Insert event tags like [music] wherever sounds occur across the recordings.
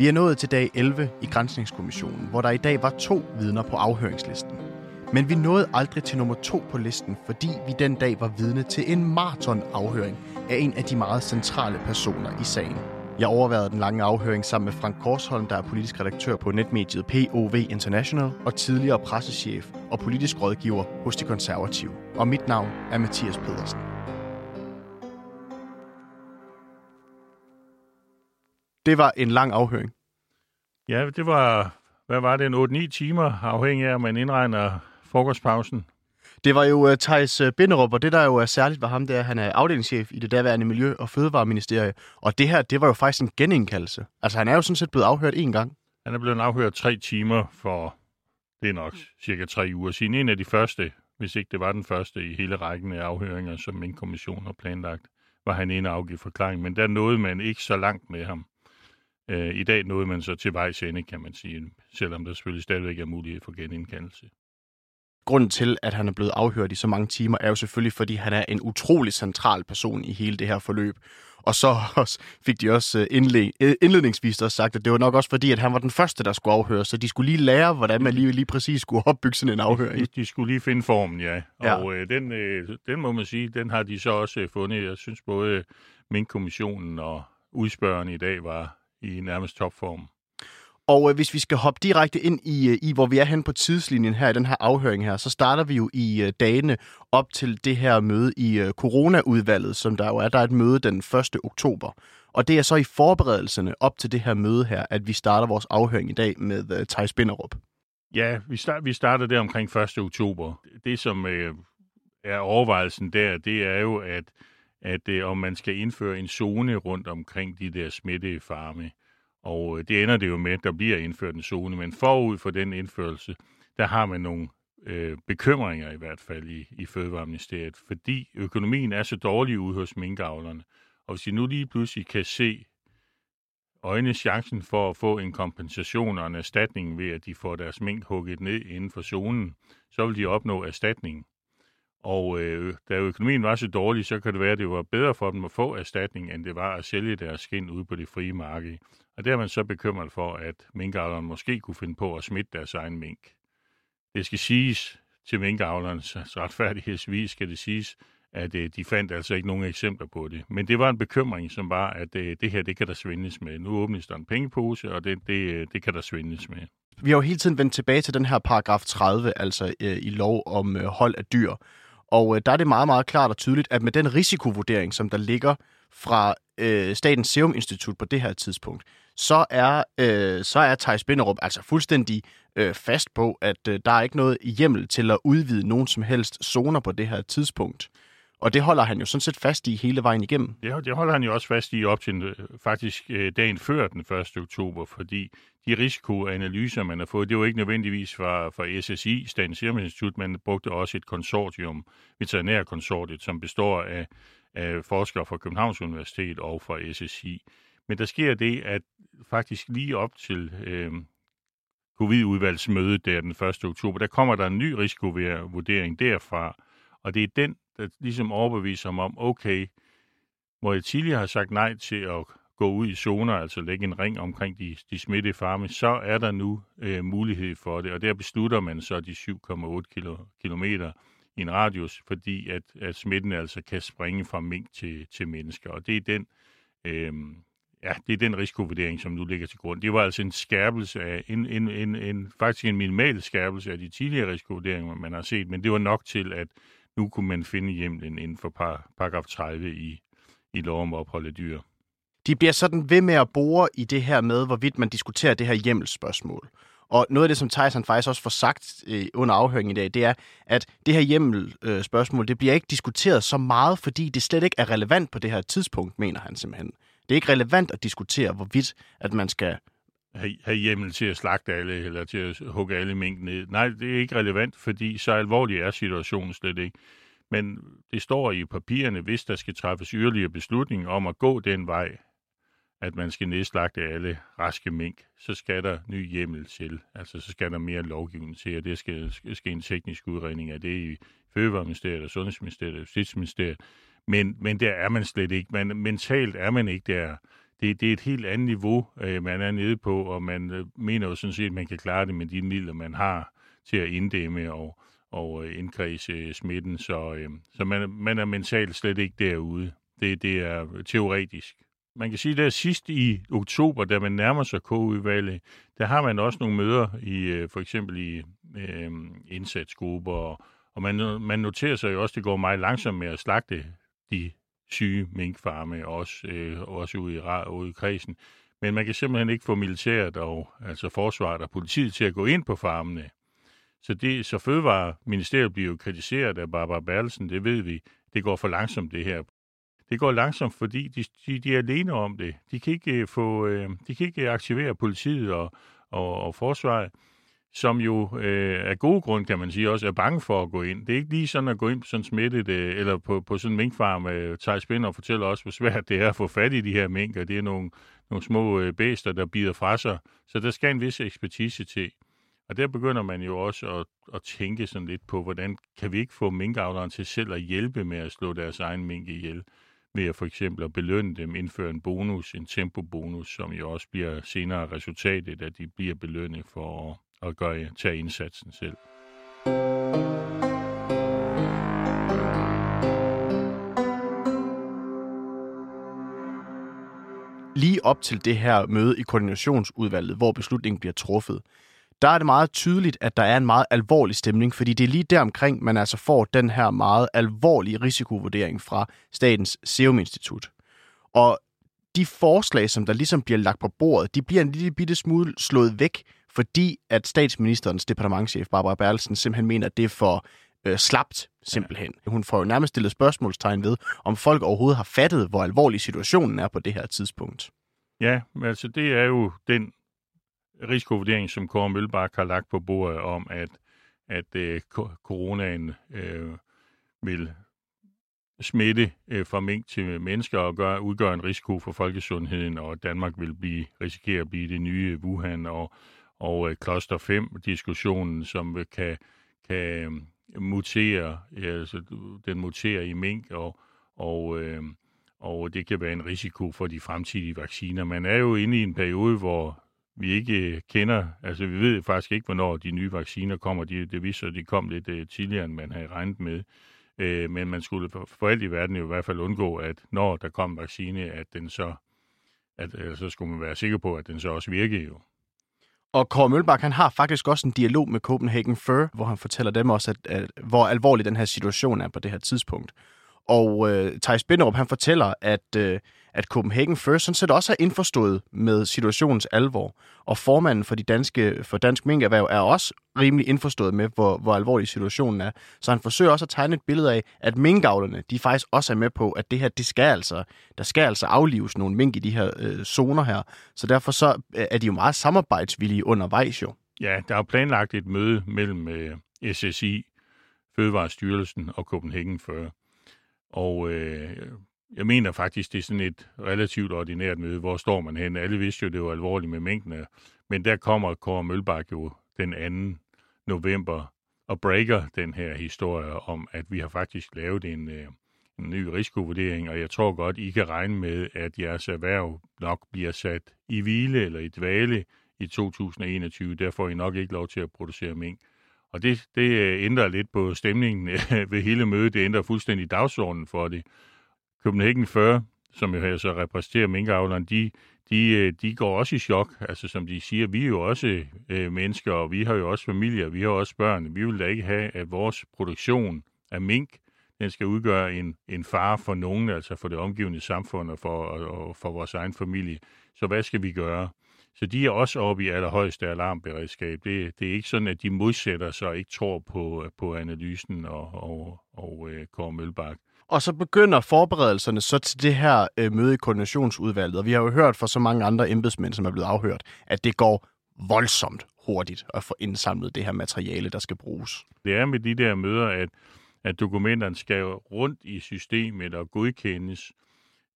Vi er nået til dag 11 i Grænsningskommissionen, hvor der i dag var to vidner på afhøringslisten. Men vi nåede aldrig til nummer to på listen, fordi vi den dag var vidne til en maratonafhøring af en af de meget centrale personer i sagen. Jeg overvejede den lange afhøring sammen med Frank Korsholm, der er politisk redaktør på netmediet POV International og tidligere pressechef og politisk rådgiver hos De Konservative. Og mit navn er Mathias Pedersen. Det var en lang afhøring. Ja, det var, hvad var det, en 8-9 timer, afhængig af, om man indregner frokostpausen. Det var jo uh, Thijs øh, Binderup, og det der jo er særligt ved ham, det er, at han er afdelingschef i det derværende Miljø- og Fødevareministerie. Og det her, det var jo faktisk en genindkaldelse. Altså, han er jo sådan set blevet afhørt en gang. Han er blevet afhørt tre timer for, det er nok cirka tre uger siden. En af de første, hvis ikke det var den første i hele rækken af afhøringer, som min kommission har planlagt, var han inde og afgive forklaring. Men der nåede man ikke så langt med ham. Øh, I dag nåede man så til vejs ende, kan man sige, selvom der selvfølgelig stadigvæk er mulighed for genindkaldelse. Grunden til, at han er blevet afhørt i så mange timer, er jo selvfølgelig, fordi han er en utrolig central person i hele det her forløb. Og så [laughs] også, fik de også øh, indledningsvis også sagt, at det var nok også fordi, at han var den første, der skulle afhøre, så de skulle lige lære, hvordan man lige, lige præcis skulle opbygge sådan en afhøring. De, de skulle lige finde formen, ja. Og ja. Øh, den, øh, den må man sige, den har de så også øh, fundet. Jeg synes både min kommissionen og udspørgen i dag var i nærmest topform. Og øh, hvis vi skal hoppe direkte ind i, øh, i, hvor vi er hen på tidslinjen her i den her afhøring her, så starter vi jo i øh, dagene op til det her møde i øh, coronaudvalget, som der jo er. Der er et møde den 1. oktober. Og det er så i forberedelserne op til det her møde her, at vi starter vores afhøring i dag med øh, Thijs Binderup. Ja, vi, start, vi starter der omkring 1. oktober. Det, som øh, er overvejelsen der, det er jo, at, at øh, om man skal indføre en zone rundt omkring de der smittefarme. Og øh, det ender det jo med, at der bliver indført en zone, men forud for den indførelse, der har man nogle øh, bekymringer i hvert fald i, i Fødevareministeriet, fordi økonomien er så dårlig ude hos minkavlerne. Og hvis de nu lige pludselig kan se øjne chancen for at få en kompensation og en erstatning ved, at de får deres mink hugget ned inden for zonen, så vil de opnå erstatning. Og øh, da økonomien var så dårlig, så kan det være, at det var bedre for dem at få erstatning, end det var at sælge deres skind ude på det frie marked. Og der er man så bekymret for, at minkavlerne måske kunne finde på at smitte deres egen mink. Det skal siges til minkavlernes retfærdighedsvis, skal det siges, at øh, de fandt altså ikke nogen eksempler på det. Men det var en bekymring, som var, at øh, det her, det kan der svindes med. Nu åbnes der en pengepose, og det, det, øh, det kan der svindes med. Vi har jo hele tiden vendt tilbage til den her paragraf 30, altså øh, i lov om øh, hold af dyr. Og øh, der er det meget, meget klart og tydeligt, at med den risikovurdering, som der ligger fra øh, Statens Serum Institut på det her tidspunkt, så er, øh, så er Thijs Binderup altså fuldstændig øh, fast på, at øh, der er ikke noget hjemmel til at udvide nogen som helst zoner på det her tidspunkt. Og det holder han jo sådan set fast i hele vejen igennem. Ja, det holder han jo også fast i op til øh, faktisk øh, dagen før den 1. oktober, fordi de risikoanalyser, man har fået, det var ikke nødvendigvis fra, fra SSI, Statens Serum Institut, man brugte også et konsortium, veterinærkonsortiet, som består af, af forskere fra Københavns Universitet og fra SSI. Men der sker det, at faktisk lige op til øh, covid-udvalgsmødet der den 1. oktober, der kommer der en ny risikovurdering derfra, og det er den, der ligesom overbeviser mig om, okay, hvor jeg tidligere har sagt nej til at gå ud i zoner, altså lægge en ring omkring de, de smittede farme, så er der nu øh, mulighed for det, og der beslutter man så de 7,8 kilo, kilometer i en radius, fordi at, at smitten altså kan springe fra mink til, til mennesker, og det er den øh, ja, det er den risikovurdering, som nu ligger til grund. Det var altså en skærpelse af, en, en, en, en, faktisk en minimal skærpelse af de tidligere risikovurderinger, man har set, men det var nok til, at nu kunne man finde hjemlen inden for par, paragraf 30 i, i lov om ophold af dyr. De bliver sådan ved med at bore i det her med, hvorvidt man diskuterer det her hjemmelsspørgsmål. Og noget af det, som Tyson faktisk også får sagt øh, under afhøringen i dag, det er, at det her hjemmelspørgsmål, øh, det bliver ikke diskuteret så meget, fordi det slet ikke er relevant på det her tidspunkt, mener han simpelthen. Det er ikke relevant at diskutere, hvorvidt at man skal have, have hjemmel til at slagte alle, eller til at hugge alle mink ned. Nej, det er ikke relevant, fordi så alvorlig er situationen slet ikke. Men det står i papirerne, hvis der skal træffes yderligere beslutning om at gå den vej, at man skal nedslagte alle raske mink, så skal der ny hjemmel til. Altså, så skal der mere lovgivning til, og det skal ske en teknisk udredning af det i Fødevareministeriet og Sundhedsministeriet og Justitsministeriet. Men, men der er man slet ikke. Man, mentalt er man ikke der det, det er et helt andet niveau, øh, man er nede på, og man øh, mener jo sådan set, at man kan klare det med de midler, man har til at inddæmme og, og øh, indkredse øh, smitten. Så, øh, så man, man er mentalt slet ikke derude. Det, det er teoretisk. Man kan sige, at sidst i oktober, da man nærmer sig KU-valget, der har man også nogle møder i øh, for eksempel i øh, indsatsgrupper, og, og man, man noterer sig jo også, at det går meget langsomt med at slagte de syge minkfarme, også, øh, også ude, i, ude i kredsen. Men man kan simpelthen ikke få militæret og altså forsvaret og politiet til at gå ind på farmene. Så, det, så Fødevareministeriet bliver jo kritiseret af Barbara Berlsen, det ved vi. Det går for langsomt, det her. Det går langsomt, fordi de, de, de er alene om det. De kan ikke, øh, få, øh, de kan ikke aktivere politiet og, og, og forsvaret som jo øh, af gode grund, kan man sige, også er bange for at gå ind. Det er ikke lige sådan at gå ind på sådan smittet, øh, eller på, på sådan en minkfarm. Øh, Thijs Binder og fortæller også, hvor svært det er at få fat i de her minker. det er nogle, nogle små øh, bæster, der bider fra sig. Så der skal en vis ekspertise til. Og der begynder man jo også at, at tænke sådan lidt på, hvordan kan vi ikke få minkavleren til selv at hjælpe med at slå deres egen mink ihjel ved at for eksempel at belønne dem, indføre en bonus, en tempobonus, som jo også bliver senere resultatet, at de bliver belønnet for at og gøre, tage indsatsen selv. Lige op til det her møde i koordinationsudvalget, hvor beslutningen bliver truffet, der er det meget tydeligt, at der er en meget alvorlig stemning, fordi det er lige der omkring, man altså får den her meget alvorlige risikovurdering fra Statens Serum Institut. Og de forslag, som der ligesom bliver lagt på bordet, de bliver en lille bitte smule slået væk fordi at statsministerens departementchef Barbara Bertelsen simpelthen mener, at det er for øh, slapt, simpelthen. Ja. Hun får jo nærmest stillet spørgsmålstegn ved, om folk overhovedet har fattet, hvor alvorlig situationen er på det her tidspunkt. Ja, altså det er jo den risikovurdering, som Kåre Mølbak har lagt på bordet om, at, at øh, coronaen øh, vil smitte øh, fra mink til mennesker og gør, udgør en risiko for folkesundheden, og Danmark vil blive, risikere at blive det nye Wuhan, og og øh, Cluster 5-diskussionen, som øh, kan, kan øh, mutere, altså den muterer i mink, og, og, øh, og det kan være en risiko for de fremtidige vacciner. Man er jo inde i en periode, hvor vi ikke øh, kender, altså vi ved faktisk ikke, hvornår de nye vacciner kommer. De, det viser, at de kom lidt uh, tidligere, end man havde regnet med. Uh, men man skulle for, for alt i verden jo i hvert fald undgå, at når der kom vaccine, at den så, at, uh, så skulle man være sikker på, at den så også virkede jo. Og Kåre Mølbak, han har faktisk også en dialog med Copenhagen Fur, hvor han fortæller dem også, at, at, hvor alvorlig den her situation er på det her tidspunkt. Og øh, Thijs Binderup, han fortæller, at, øh, at Copenhagen First sådan set også er indforstået med situationens alvor. Og formanden for, de danske, for Dansk Minkerhverv er også rimelig indforstået med, hvor, hvor alvorlig situationen er. Så han forsøger også at tegne et billede af, at minkavlerne, de faktisk også er med på, at det her, det skal altså, der skal altså aflives nogle mink i de her øh, zoner her. Så derfor så øh, er de jo meget samarbejdsvillige undervejs jo. Ja, der er planlagt et møde mellem øh, SSI, Fødevarestyrelsen og Copenhagen Fur. Og øh, jeg mener faktisk, det er sådan et relativt ordinært møde. Hvor står man hen? Alle vidste jo, det var alvorligt med mængdene. Men der kommer Kåre Mølbak jo den 2. november og breaker den her historie om, at vi har faktisk lavet en, øh, en ny risikovurdering, og jeg tror godt, I kan regne med, at jeres erhverv nok bliver sat i hvile eller i dvale i 2021. Der får I nok ikke lov til at producere mink. Og det, det øh, ændrer lidt på stemningen øh, [laughs] ved hele mødet. Det ændrer fuldstændig dagsordenen for det. Copenhagen 40, som jo her så repræsenterer minkavlerne, de, de, øh, de går også i chok. Altså som de siger, vi er jo også øh, mennesker, og vi har jo også familier, vi har også børn. Vi vil da ikke have, at vores produktion af mink, den skal udgøre en, en fare for nogen, altså for det omgivende samfund og for, og for vores egen familie. Så hvad skal vi gøre? Så de er også oppe i allerhøjeste alarmberedskab. Det, det er ikke sådan, at de modsætter sig og ikke tror på, på analysen og, og, og uh, Kåre Mølbak. Og så begynder forberedelserne så til det her øh, møde i koordinationsudvalget. Og vi har jo hørt fra så mange andre embedsmænd, som er blevet afhørt, at det går voldsomt hurtigt at få indsamlet det her materiale, der skal bruges. Det er med de der møder, at, at dokumenterne skal rundt i systemet og godkendes.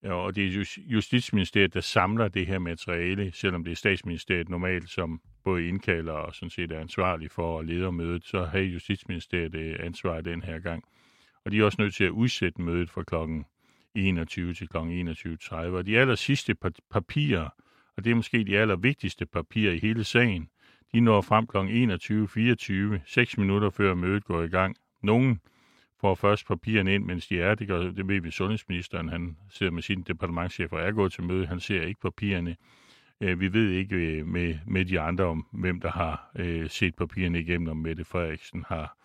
Og det er Justitsministeriet, der samler det her materiale, selvom det er Statsministeriet normalt, som både indkalder og sådan set er ansvarlig for at lede mødet, så har Justitsministeriet øh, ansvar den her gang. Og de er også nødt til at udsætte mødet fra klokken 21 til kl. 21.30. Og de aller sidste papirer, og det er måske de allervigtigste papirer i hele sagen, de når frem kl. 21.24, 6 minutter før mødet går i gang. Nogen får først papirerne ind, mens de er. Det, gør, det ved vi, sundhedsministeren, han sidder med sin departementchef og er gået til møde. Han ser ikke papirerne. Øh, vi ved ikke øh, med, med de andre om, hvem der har øh, set papirerne igennem, om Mette Frederiksen har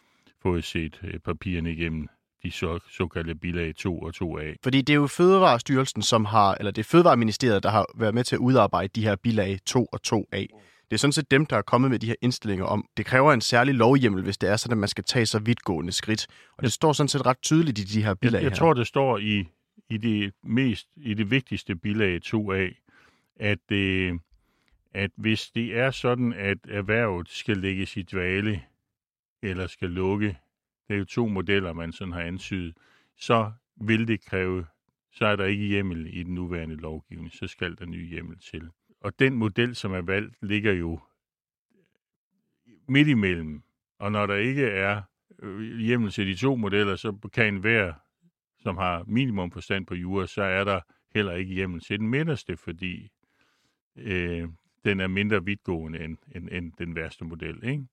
fået set papirerne igennem de så, såkaldte bilag 2 og 2A. Fordi det er jo Fødevarestyrelsen, som har, eller det er Fødevareministeriet, der har været med til at udarbejde de her bilag 2 og 2A. Det er sådan set dem, der er kommet med de her indstillinger om, det kræver en særlig lovhjemmel, hvis det er sådan, at man skal tage så vidtgående skridt. Og det står sådan set ret tydeligt i de her bilag Jeg, jeg her. tror, det står i, i det mest, i det vigtigste bilag 2A, at, øh, at hvis det er sådan, at erhvervet skal lægges i dvale, eller skal lukke, det er jo to modeller, man sådan har antydet, så vil det kræve, så er der ikke hjemmel i den nuværende lovgivning, så skal der ny hjemmel til. Og den model, som er valgt, ligger jo midt imellem. Og når der ikke er øh, hjemmel til de to modeller, så kan enhver, som har minimum forstand på jura, så er der heller ikke hjemmel til den midterste, fordi øh, den er mindre vidtgående end, end, end den værste model. Ikke?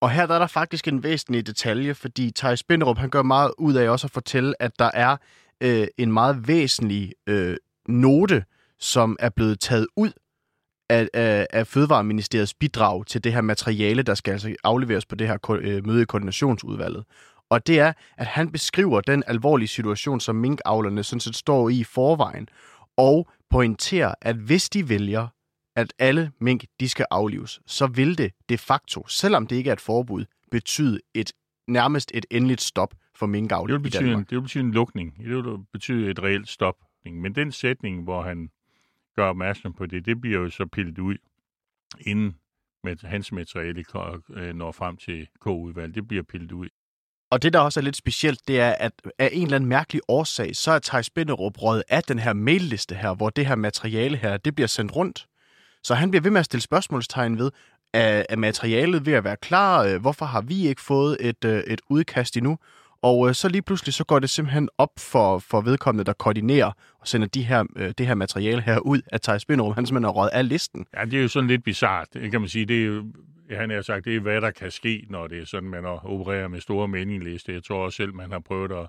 Og her der er der faktisk en væsentlig detalje, fordi Thijs Binderup han gør meget ud af også at fortælle, at der er øh, en meget væsentlig øh, note, som er blevet taget ud af, af, af Fødevareministeriets bidrag til det her materiale, der skal altså afleveres på det her øh, møde i koordinationsudvalget. Og det er, at han beskriver den alvorlige situation, som minkavlerne sådan set står i i forvejen, og pointerer, at hvis de vælger, at alle mink de skal aflives, så vil det de facto, selvom det ikke er et forbud, betyde et nærmest et endeligt stop for minkavl det vil betyde i Danmark. En, det vil betyde en lukning. Det vil betyde et reelt stop. Men den sætning, hvor han gør opmærksom på det, det bliver jo så pillet ud, inden med hans materiale øh, når frem til K-udvalget. Det bliver pillet ud. Og det, der også er lidt specielt, det er, at af en eller anden mærkelig årsag, så er Thijs Binderup røget af den her mailliste her, hvor det her materiale her, det bliver sendt rundt. Så han bliver ved med at stille spørgsmålstegn ved, er, materialet ved at være klar? Øh, hvorfor har vi ikke fået et, øh, et udkast endnu? Og øh, så lige pludselig så går det simpelthen op for, for vedkommende, der koordinerer og sender de her, øh, det her materiale her ud af Thijs Binderup. Han simpelthen har røget af listen. Ja, det er jo sådan lidt bizart, kan man sige. Det er jo, han har sagt, det er hvad der kan ske, når det er sådan, man opererer med store meninglister. Jeg tror også selv, man har prøvet at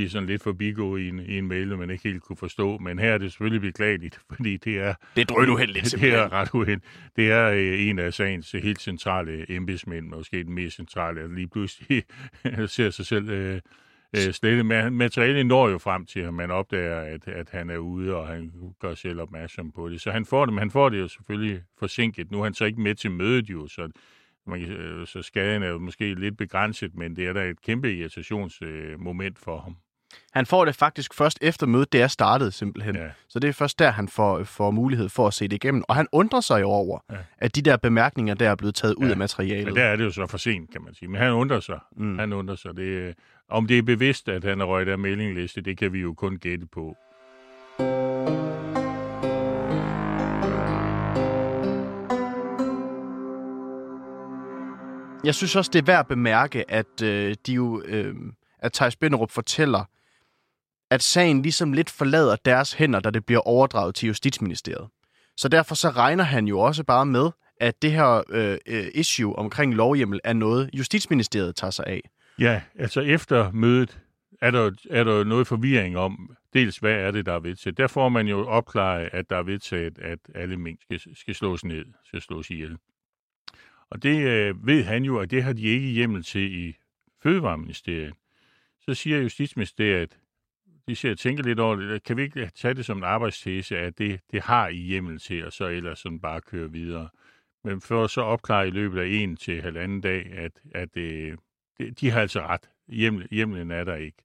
blive sådan lidt forbigået i en, i en mail, man ikke helt kunne forstå. Men her er det selvfølgelig beklageligt, [laughs] fordi det er... Det er drønuheldigt, [laughs] Det er ret uheldigt. Det er øh, en af sagens helt centrale embedsmænd, måske den mest centrale, at lige pludselig [laughs] ser sig selv øh, øh, slet. Men materialet når jo frem til, at man opdager, at, at han er ude, og han gør selv opmærksom på det. Så han får det, men han får det jo selvfølgelig forsinket. Nu er han så ikke med til mødet jo, så man øh, så skaden er jo måske lidt begrænset, men det er da et kæmpe irritationsmoment øh, for ham. Han får det faktisk først efter mødet, det er startet simpelthen. Ja. Så det er først der, han får, får mulighed for at se det igennem. Og han undrer sig jo over, ja. at de der bemærkninger, der er blevet taget ud Ja. af materialet. Men der er det jo så for sent, kan man sige. Men han undrer sig. Mm. Han undrer sig. Det, øh, om det er bevidst, at han er røget af mailingliste, det kan vi jo kun gætte på. Jeg synes også, det er værd at bemærke, at øh, de jo, øh, at Thijs Binderup fortæller, at sagen ligesom lidt forlader deres hænder, da det bliver overdraget til Justitsministeriet. Så derfor så regner han jo også bare med, at det her øh, øh, issue omkring lovhjemmel er noget, Justitsministeriet tager sig af. Ja, altså efter mødet er der, er der noget forvirring om, dels hvad er det, der er vedtaget. Der får man jo opklaret, at der er vedtaget, at alle mink skal, skal slås ned, skal slås ihjel. Og det øh, ved han jo, at det har de ikke hjemmel til i Fødevareministeriet. Så siger Justitsministeriet, de siger, tænker lidt over det, kan vi ikke tage det som en arbejdstese, at det, det har I hjemmel til, og så ellers sådan bare køre videre. Men for så opklare i løbet af en til halvanden dag, at, at øh, de har altså ret. Hjemmel, hjemmelen er der ikke.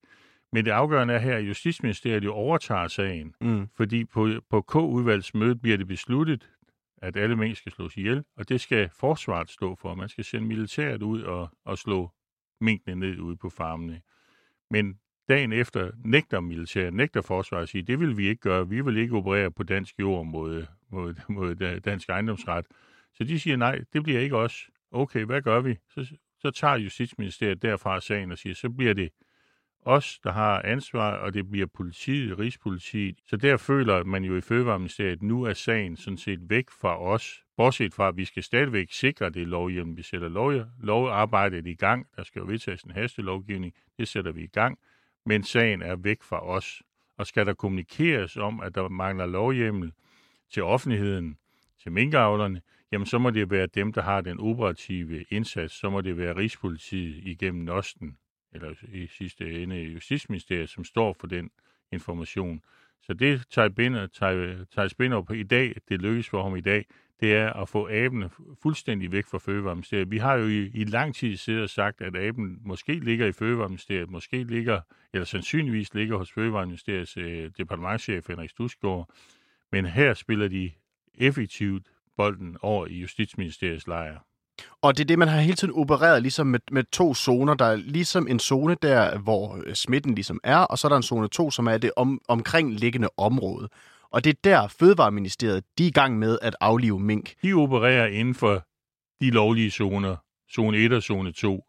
Men det afgørende er her, at Justitsministeriet jo overtager sagen, Mm. fordi på, på K-udvalgsmødet bliver det besluttet, at alle mængder skal slås ihjel, og det skal forsvaret stå for. Man skal sende militæret ud og, og slå minkene ned ude på farmene. Men dagen efter nægter militæret, nægter forsvaret at sige, det vil vi ikke gøre. Vi vil ikke operere på dansk jord mod, mod, mod dansk ejendomsret. Så de siger, nej, det bliver ikke os. Okay, hvad gør vi? Så, så tager Justitsministeriet derfra sagen og siger, så bliver det os, der har ansvar, og det bliver politiet, Rigspolitiet. Så der føler man jo i Fødevareministeriet, at nu er sagen sådan set væk fra os. Bortset fra, at vi skal stadigvæk sikre det lovhjem. Vi sætter lov, lovarbejdet i gang. Der skal jo vedtages en hastelovgivning. Det sætter vi i gang. Men sagen er væk fra os. Og skal der kommunikeres om, at der mangler lovhjemmel til offentligheden, til minkavlerne, jamen så må det være dem, der har den operative indsats. Så må det være Rigspolitiet igennem Nosten, eller i sidste ende Justitsministeriet, som står for den information. Så det tager Binder, tager, tager Spinner i dag, det lykkes for ham i dag, det er at få abene fuldstændig væk fra Fødevareministeriet. Vi har jo i, i lang tid siddet og sagt, at aben måske ligger i Fødevareministeriet, måske ligger, eller sandsynligvis ligger hos Fødevareministeriets øh, departementchef Henrik Stusgaard, men her spiller de effektivt bolden over i Justitsministeriets lejr. Og det er det, man har hele tiden opereret ligesom med, med to zoner. Der er ligesom en zone der, hvor øh, smitten ligesom er, og så er der en zone 2, som er det om, omkringliggende område. Og det er der Fødevareministeriet, de er i gang med at aflive mink. De opererer inden for de lovlige zoner, zone 1 og zone 2,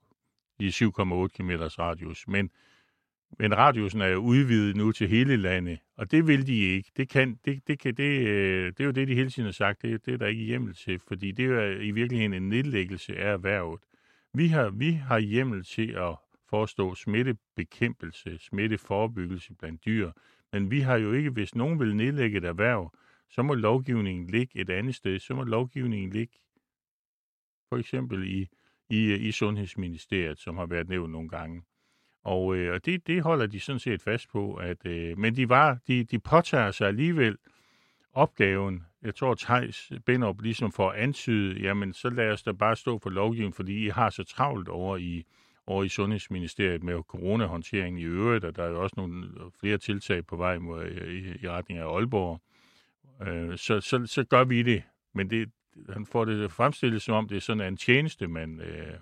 i 7,8 km radius. Men men radiusen er jo udvidet nu til hele landet, og det vil de ikke. Det, kan, det, det, kan, det, øh, det er jo det, de hele tiden har sagt. Det, det er der ikke hjemmel til, fordi det er i virkeligheden en nedlæggelse af erhvervet. Vi har, vi har hjemmel til at forestå smittebekæmpelse, smitteforebyggelse blandt dyr, men vi har jo ikke, hvis nogen vil nedlægge et erhverv, så må lovgivningen ligge et andet sted. Så må lovgivningen ligge for eksempel i, i, i Sundhedsministeriet, som har været nævnt nogle gange. Og, øh, og det, det holder de sådan set fast på. At, øh, men de, var, de, de påtager sig alligevel opgaven. Jeg tror, Thijs Benop ligesom for at antyde, jamen så lad os da bare stå for lovgivningen, fordi I har så travlt over i, over i Sundhedsministeriet med coronahåndteringen i øvrigt, og der er jo også nogle flere tiltag på vej mod, i, i retning af Aalborg. Øh, så, så, så gør vi det. Men det, han får det fremstillet som om, det er sådan en tjeneste, man, øh,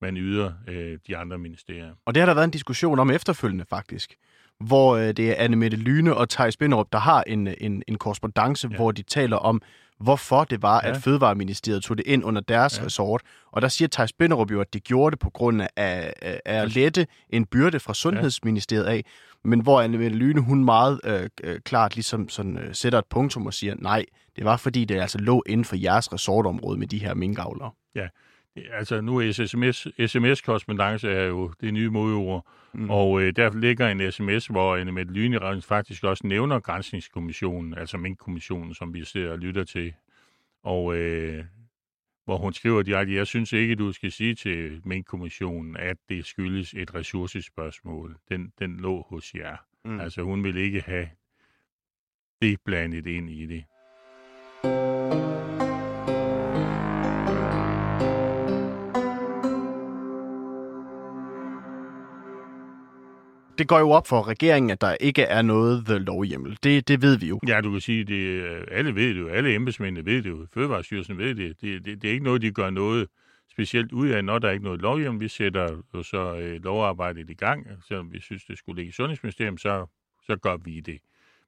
man yder øh, de andre ministerier. Og det har der været en diskussion om efterfølgende faktisk, hvor øh, det er Anne Mette Lyne og Thijs Binderup, der har en, en, en korrespondence, ja. hvor de taler om, hvorfor det var, ja. at Fødevareministeriet tog det ind under deres ja. resort. Og der siger Thijs Binderup jo, at de gjorde det på grund af, af at lette en byrde fra Sundhedsministeriet af, men hvor Anne Lyne, hun meget øh, øh, klart ligesom sådan, øh, sætter et punktum og siger, nej, det var fordi, det altså lå inden for jeres resortområde med de her minkavlere. Ja, altså nu er sms, sms-korrespondence er jo det nye modord, mm. og øh, der ligger en sms, hvor Anne Mette Lyne faktisk også nævner Grænsningskommissionen, altså Mink-kommissionen, som vi ser og lytter til. Og øh, hvor hun skriver direkte, jeg synes ikke, du skal sige til Mink-kommissionen, at det skyldes et ressourcespørgsmål. Den, den lå hos jer. Mm. Altså hun vil ikke have det blandet ind i det. Det går jo op for regeringen, at der ikke er noget the lovhjemmel. Det, det ved vi jo. Ja, du kan sige, det øh, alle ved det jo. Alle embedsmændene ved det jo. Fødevarestyrelsen ved det. Det, det. det er ikke noget, de gør noget specielt ud af, når der er ikke noget lovhjemmel. Vi sætter jo så øh, lovarbejdet i gang. Selvom vi synes, det skulle ligge i Sundhedsministeriet, så, så gør vi det.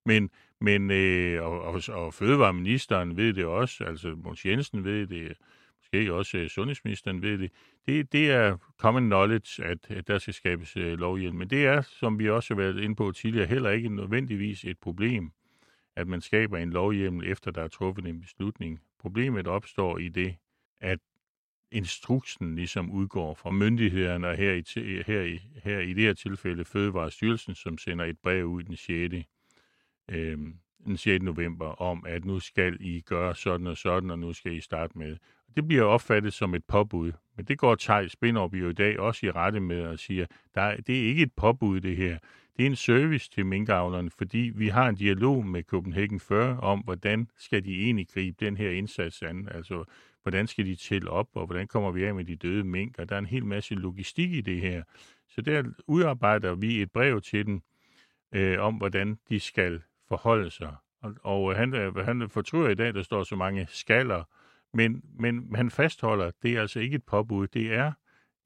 Men, men øh, og, og, og Fødevareministeren ved det også, altså Måns Jensen ved det, måske også øh, sundhedsministeren ved det, det, det er common knowledge, at, at der skal skabes uh, lovhjælp. Men det er, som vi også har været inde på tidligere, heller ikke nødvendigvis et problem, at man skaber en lovhjemmel, efter der er truffet en beslutning. Problemet opstår i det, at instruksen ligesom udgår fra myndighederne, og her i, her i, her i det her tilfælde Fødevarestyrelsen, som sender et brev ud den 6. Øhm, den 6. november om, at nu skal I gøre sådan og sådan, og nu skal I starte med. Det bliver opfattet som et påbud, men det går Tej Spinderup jo i dag også i rette med at sige, der, det er ikke et påbud det her. Det er en service til minkavlerne, fordi vi har en dialog med Copenhagen 40 om, hvordan skal de egentlig gribe den her indsats an. Altså, hvordan skal de til op, og hvordan kommer vi af med de døde mink, og der er en hel masse logistik i det her. Så der udarbejder vi et brev til dem øh, om, hvordan de skal forholde sig. Og, og øh, han, øh, han fortryder i dag, der står så mange skaller, men, men han fastholder, det er altså ikke et påbud, det er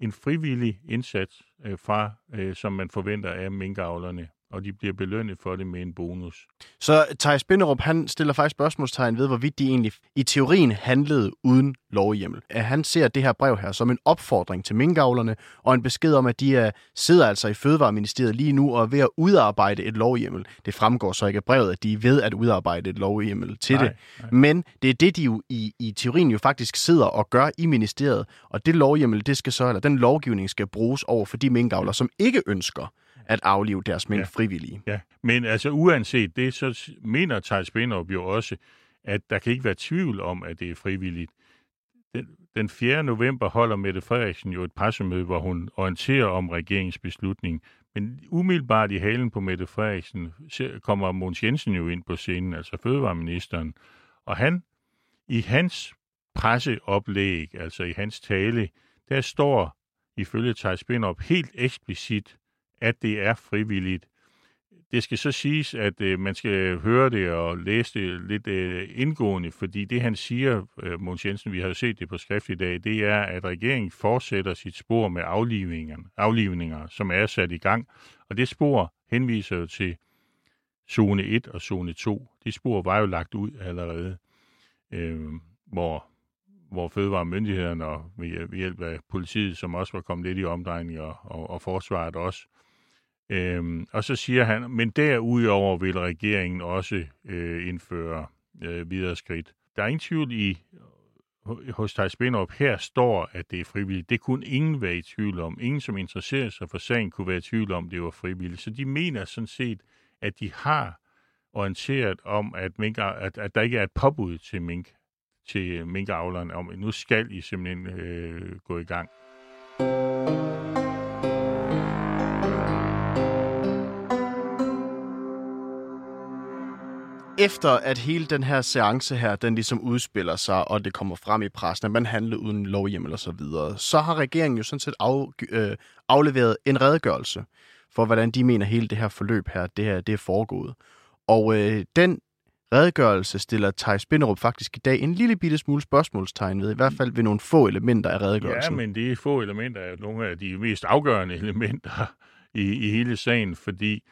en frivillig indsats øh, fra, øh, som man forventer af minkavlerne og de bliver belønnet for det med en bonus. Så Thijs Binderup, han stiller faktisk spørgsmålstegn ved, hvorvidt de egentlig i teorien handlede uden lovhjemmel. At han ser det her brev her som en opfordring til minkavlerne, og en besked om, at de er, sidder altså i Fødevareministeriet lige nu og er ved at udarbejde et lovhjemmel. Det fremgår så ikke af brevet, at de er ved at udarbejde et lovhjemmel til nej, det. Nej. Men det er det, de jo i, i teorien jo faktisk sidder og gør i ministeriet, og det lovhjemmel, det skal så, eller den lovgivning skal bruges over for de minkavlere, som ikke ønsker at aflive deres mænd ja. frivillige. Ja, men altså uanset det, så mener Thijs Benderup jo også, at der kan ikke være tvivl om, at det er frivilligt. Den, den 4. november holder Mette Frederiksen jo et pressemøde, hvor hun orienterer om regeringsbeslutningen. Men umiddelbart i halen på Mette Frederiksen kommer Måns Jensen jo ind på scenen, altså fødevareministeren. Og han, i hans presseoplæg, altså i hans tale, der står ifølge Thijs Binderup helt eksplicit, at det er frivilligt. Det skal så siges, at øh, man skal høre det og læse det lidt øh, indgående, fordi det han siger, øh, Måns Jensen, vi har jo set det på skrift i dag, det er, at regeringen fortsætter sit spor med aflivninger, aflivninger som er sat i gang. Og det spor henviser jo til zone 1 og zone 2. De spor var jo lagt ud allerede, øh, hvor hvor fødevaremyndighederne og ved hjælp af politiet, som også var kommet lidt i omdrejning, og, og, og forsvaret også. Øhm, og så siger han, men derudover vil regeringen også øh, indføre øh, videre skridt. Der er ingen tvivl i, hos Thijs Binderup, her står, at det er frivilligt. Det kunne ingen være i tvivl om. Ingen, som interesserer sig for sagen, kunne være i tvivl om, at det var frivilligt. Så de mener sådan set, at de har orienteret om, at, mink, at, at der ikke er et påbud til mink til minkavlerne om, at nu skal I simpelthen øh, gå i gang. Efter at hele den her seance her, den ligesom udspiller sig, og det kommer frem i pressen, at man handler uden lovhjem eller så videre, så har regeringen jo sådan set af, øh, afleveret en redegørelse for, hvordan de mener hele det her forløb her, det her det er foregået. Og øh, den redegørelse stiller Thijs Spinderup faktisk i dag en lille bitte smule spørgsmålstegn ved, i hvert fald ved nogle få elementer af redegørelsen. Ja, men de få elementer er nogle af de mest afgørende elementer i, i hele sagen, fordi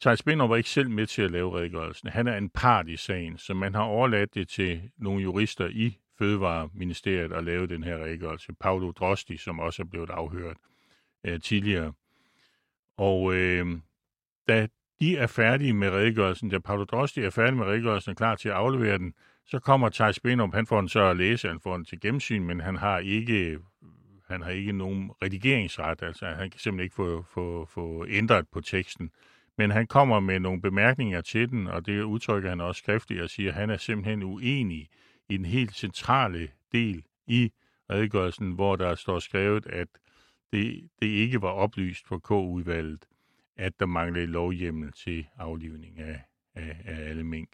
Thijs Binderup var ikke selv med til at lave redegørelsen. Han er en part i sagen, så man har overladt det til nogle jurister i Fødevareministeriet at lave den her redegørelse. Paolo Drosti, som også er blevet afhørt øh, tidligere. Og øh, da de er færdige med redegørelsen. Da Paolo Drosti er færdig med redegørelsen og klar til at aflevere den, så kommer Thijs Benum, han får den så at læse, han får den til gennemsyn, men han har ikke, han har ikke nogen redigeringsret, altså han kan simpelthen ikke få, få, få ændret på teksten. Men han kommer med nogle bemærkninger til den, og det udtrykker han også skriftligt og siger, at han er simpelthen uenig i den helt centrale del i redegørelsen, hvor der står skrevet, at det, det ikke var oplyst for K-udvalget, at der manglede lovhjemmel til aflivning af, af, af alle mink.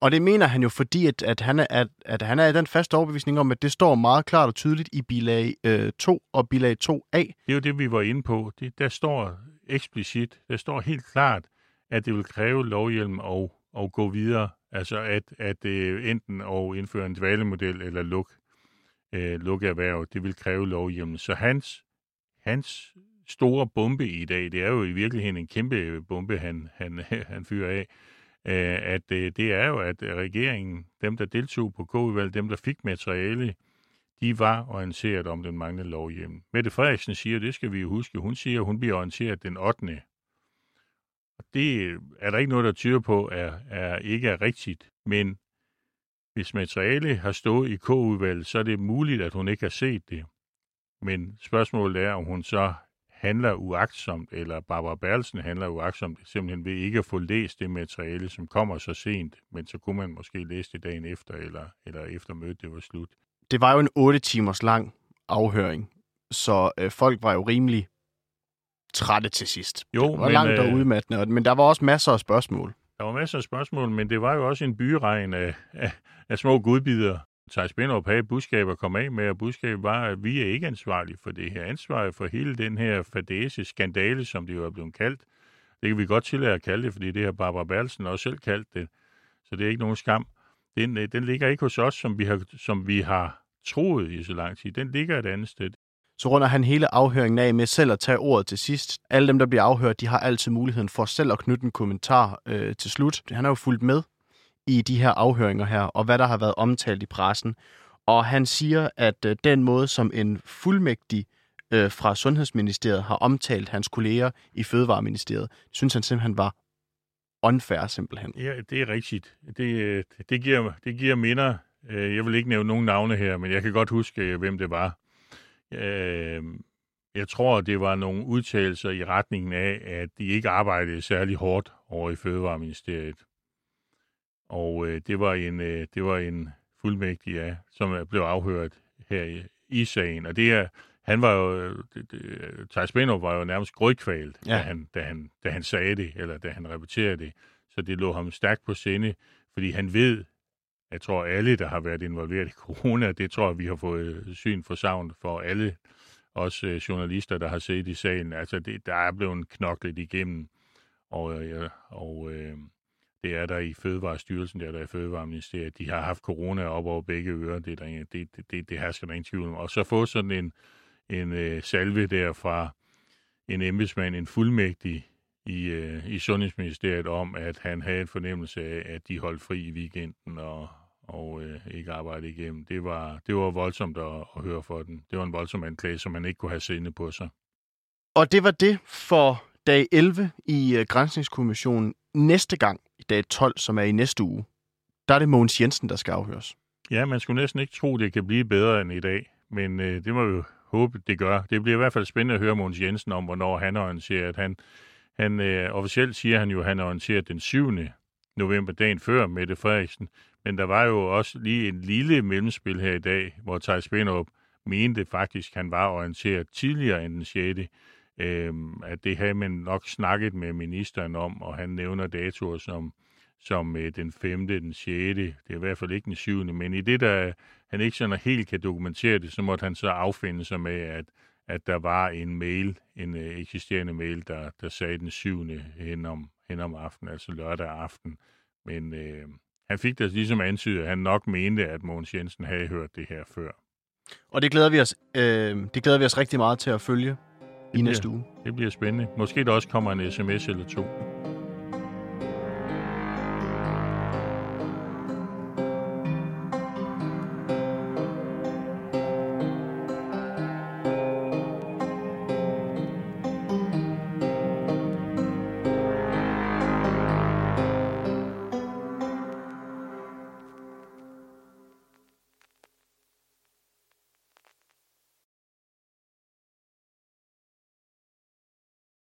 Og det mener han jo, fordi at, at, han er, at, at han er i den faste overbevisning om, at det står meget klart og tydeligt i bilag øh, 2 og bilag 2a. Det er jo det, vi var inde på. Det, der står eksplicit, der står helt klart, at det vil kræve lovhjelm og, og gå videre. Altså at, at øh, enten at indføre en dvalemodel eller luk, øh, lukke erhverv, det vil kræve lovhjelm. Så hans, hans store bombe i dag, det er jo i virkeligheden en kæmpe bombe, han, han, [laughs] han fyrer af, øh, at øh, det er jo, at regeringen, dem der deltog på k dem der fik materiale, de var orienteret om den manglende lovhjem. Mette Frederiksen siger, det skal vi jo huske, hun siger, hun bliver orienteret den 8. Og det er der ikke noget, der tyder på, er, er ikke er rigtigt. Men hvis materiale har stået i K-udvalget, så er det muligt, at hun ikke har set det. Men spørgsmålet er, om hun så handler uagtsomt, eller Barbara Berlsen handler uagtsomt, simpelthen ved ikke at få læst det materiale, som kommer så sent, men så kunne man måske læse det dagen efter, eller, eller efter mødet det var slut. Det var jo en 8 timers lang afhøring, så øh, folk var jo rimelig trætte til sidst. Jo, det var men, langt og øh, udmattende, men der var også masser af spørgsmål. Der var masser af spørgsmål, men det var jo også en byregn af, af, af små gudbider, Thijs Binderup havde budskab at komme af med, og budskabet var, at vi er ikke ansvarlige for det her. Ansvar for hele den her fadese, skandale, som det jo er blevet kaldt. Det kan vi godt tillade at kalde det, fordi det har Barbara Berlsen også selv kaldt det. Så det er ikke nogen skam. Den, øh, den ligger ikke hos os, som vi har, som vi har troet i så lang tid. Den ligger et andet sted. så runder han hele afhøringen af med selv at tage ordet til sidst. Alle dem, der bliver afhørt, de har altid muligheden for selv at knytte en kommentar øh, til slut. Han har jo fulgt med i de her afhøringer her, og hvad der har været omtalt i pressen. Og han siger, at øh, den måde, som en fuldmægtig øh, fra Sundhedsministeriet har omtalt hans kolleger i Fødevareministeriet, synes han simpelthen var unfair simpelthen. Ja, det er rigtigt. Det, øh, det, giver, det giver minder. Øh, jeg vil ikke nævne nogen navne her, men jeg kan godt huske, øh, hvem det var. Jeg tror, det var nogle udtalelser i retningen af, at de ikke arbejdede særlig hårdt over i Fødevareministeriet. Og det var en, det var en fuldmægtig, ja, som blev afhørt her i, i sagen. Og det er, han var jo, Thijs var jo nærmest grødkvalt, ja. da, han, da, han, da han sagde det, eller da han repeterede det. Så det lå ham stærkt på sinde, fordi han ved, jeg tror alle, der har været involveret i corona, det tror jeg, vi har fået øh, syn for savn for alle, også øh, journalister, der har set i sagen. Altså, det, der er blevet knoklet igennem, og, øh, ja, og øh, det er der i Fødevarestyrelsen, det er der i Fødevareministeriet. De har haft corona op over begge ører, det, der, det, det, det, det hersker der ingen tvivl om. Og så få sådan en, en øh, salve der fra en embedsmand, en fuldmægtig i, øh, i Sundhedsministeriet om, at han havde en fornemmelse af, at de holdt fri i weekenden og, og øh, ikke arbejdede igennem. Det var, det var voldsomt at, at høre for den. Det var en voldsom anklage, som man ikke kunne have sinde på sig. Og det var det for dag 11 i uh, Grænsningskommissionen. Næste gang, i dag 12, som er i næste uge, der er det Mogens Jensen, der skal afhøres. Ja, man skulle næsten ikke tro, det kan blive bedre end i dag. Men øh, det må vi jo håbe, det gør. Det bliver i hvert fald spændende at høre Måns Jensen om, hvornår han orienteret. Han, han øh, officielt siger han jo, at han er orienteret den 7 november, dagen før Mette Frederiksen. Men der var jo også lige en lille mellemspil her i dag, hvor Thijs Spinderup mente faktisk, at han var orienteret tidligere end den 6. Øhm, at det havde man nok snakket med ministeren om, og han nævner datoer som som øh, den 5., den 6., det er i hvert fald ikke den 7., men i det, der han ikke sådan helt kan dokumentere det, så måtte han så affinde sig med, at, at der var en mail, en øh, eksisterende mail, der, der sagde den 7. hen om, hen om aftenen, altså lørdag aften. Men øh, han fik da ligesom antydet, at han nok mente, at Mogens Jensen havde hørt det her før. Og det glæder vi os, øh, det glæder vi os rigtig meget til at følge det i næste uge. Det bliver spændende. Måske der også kommer en sms eller to.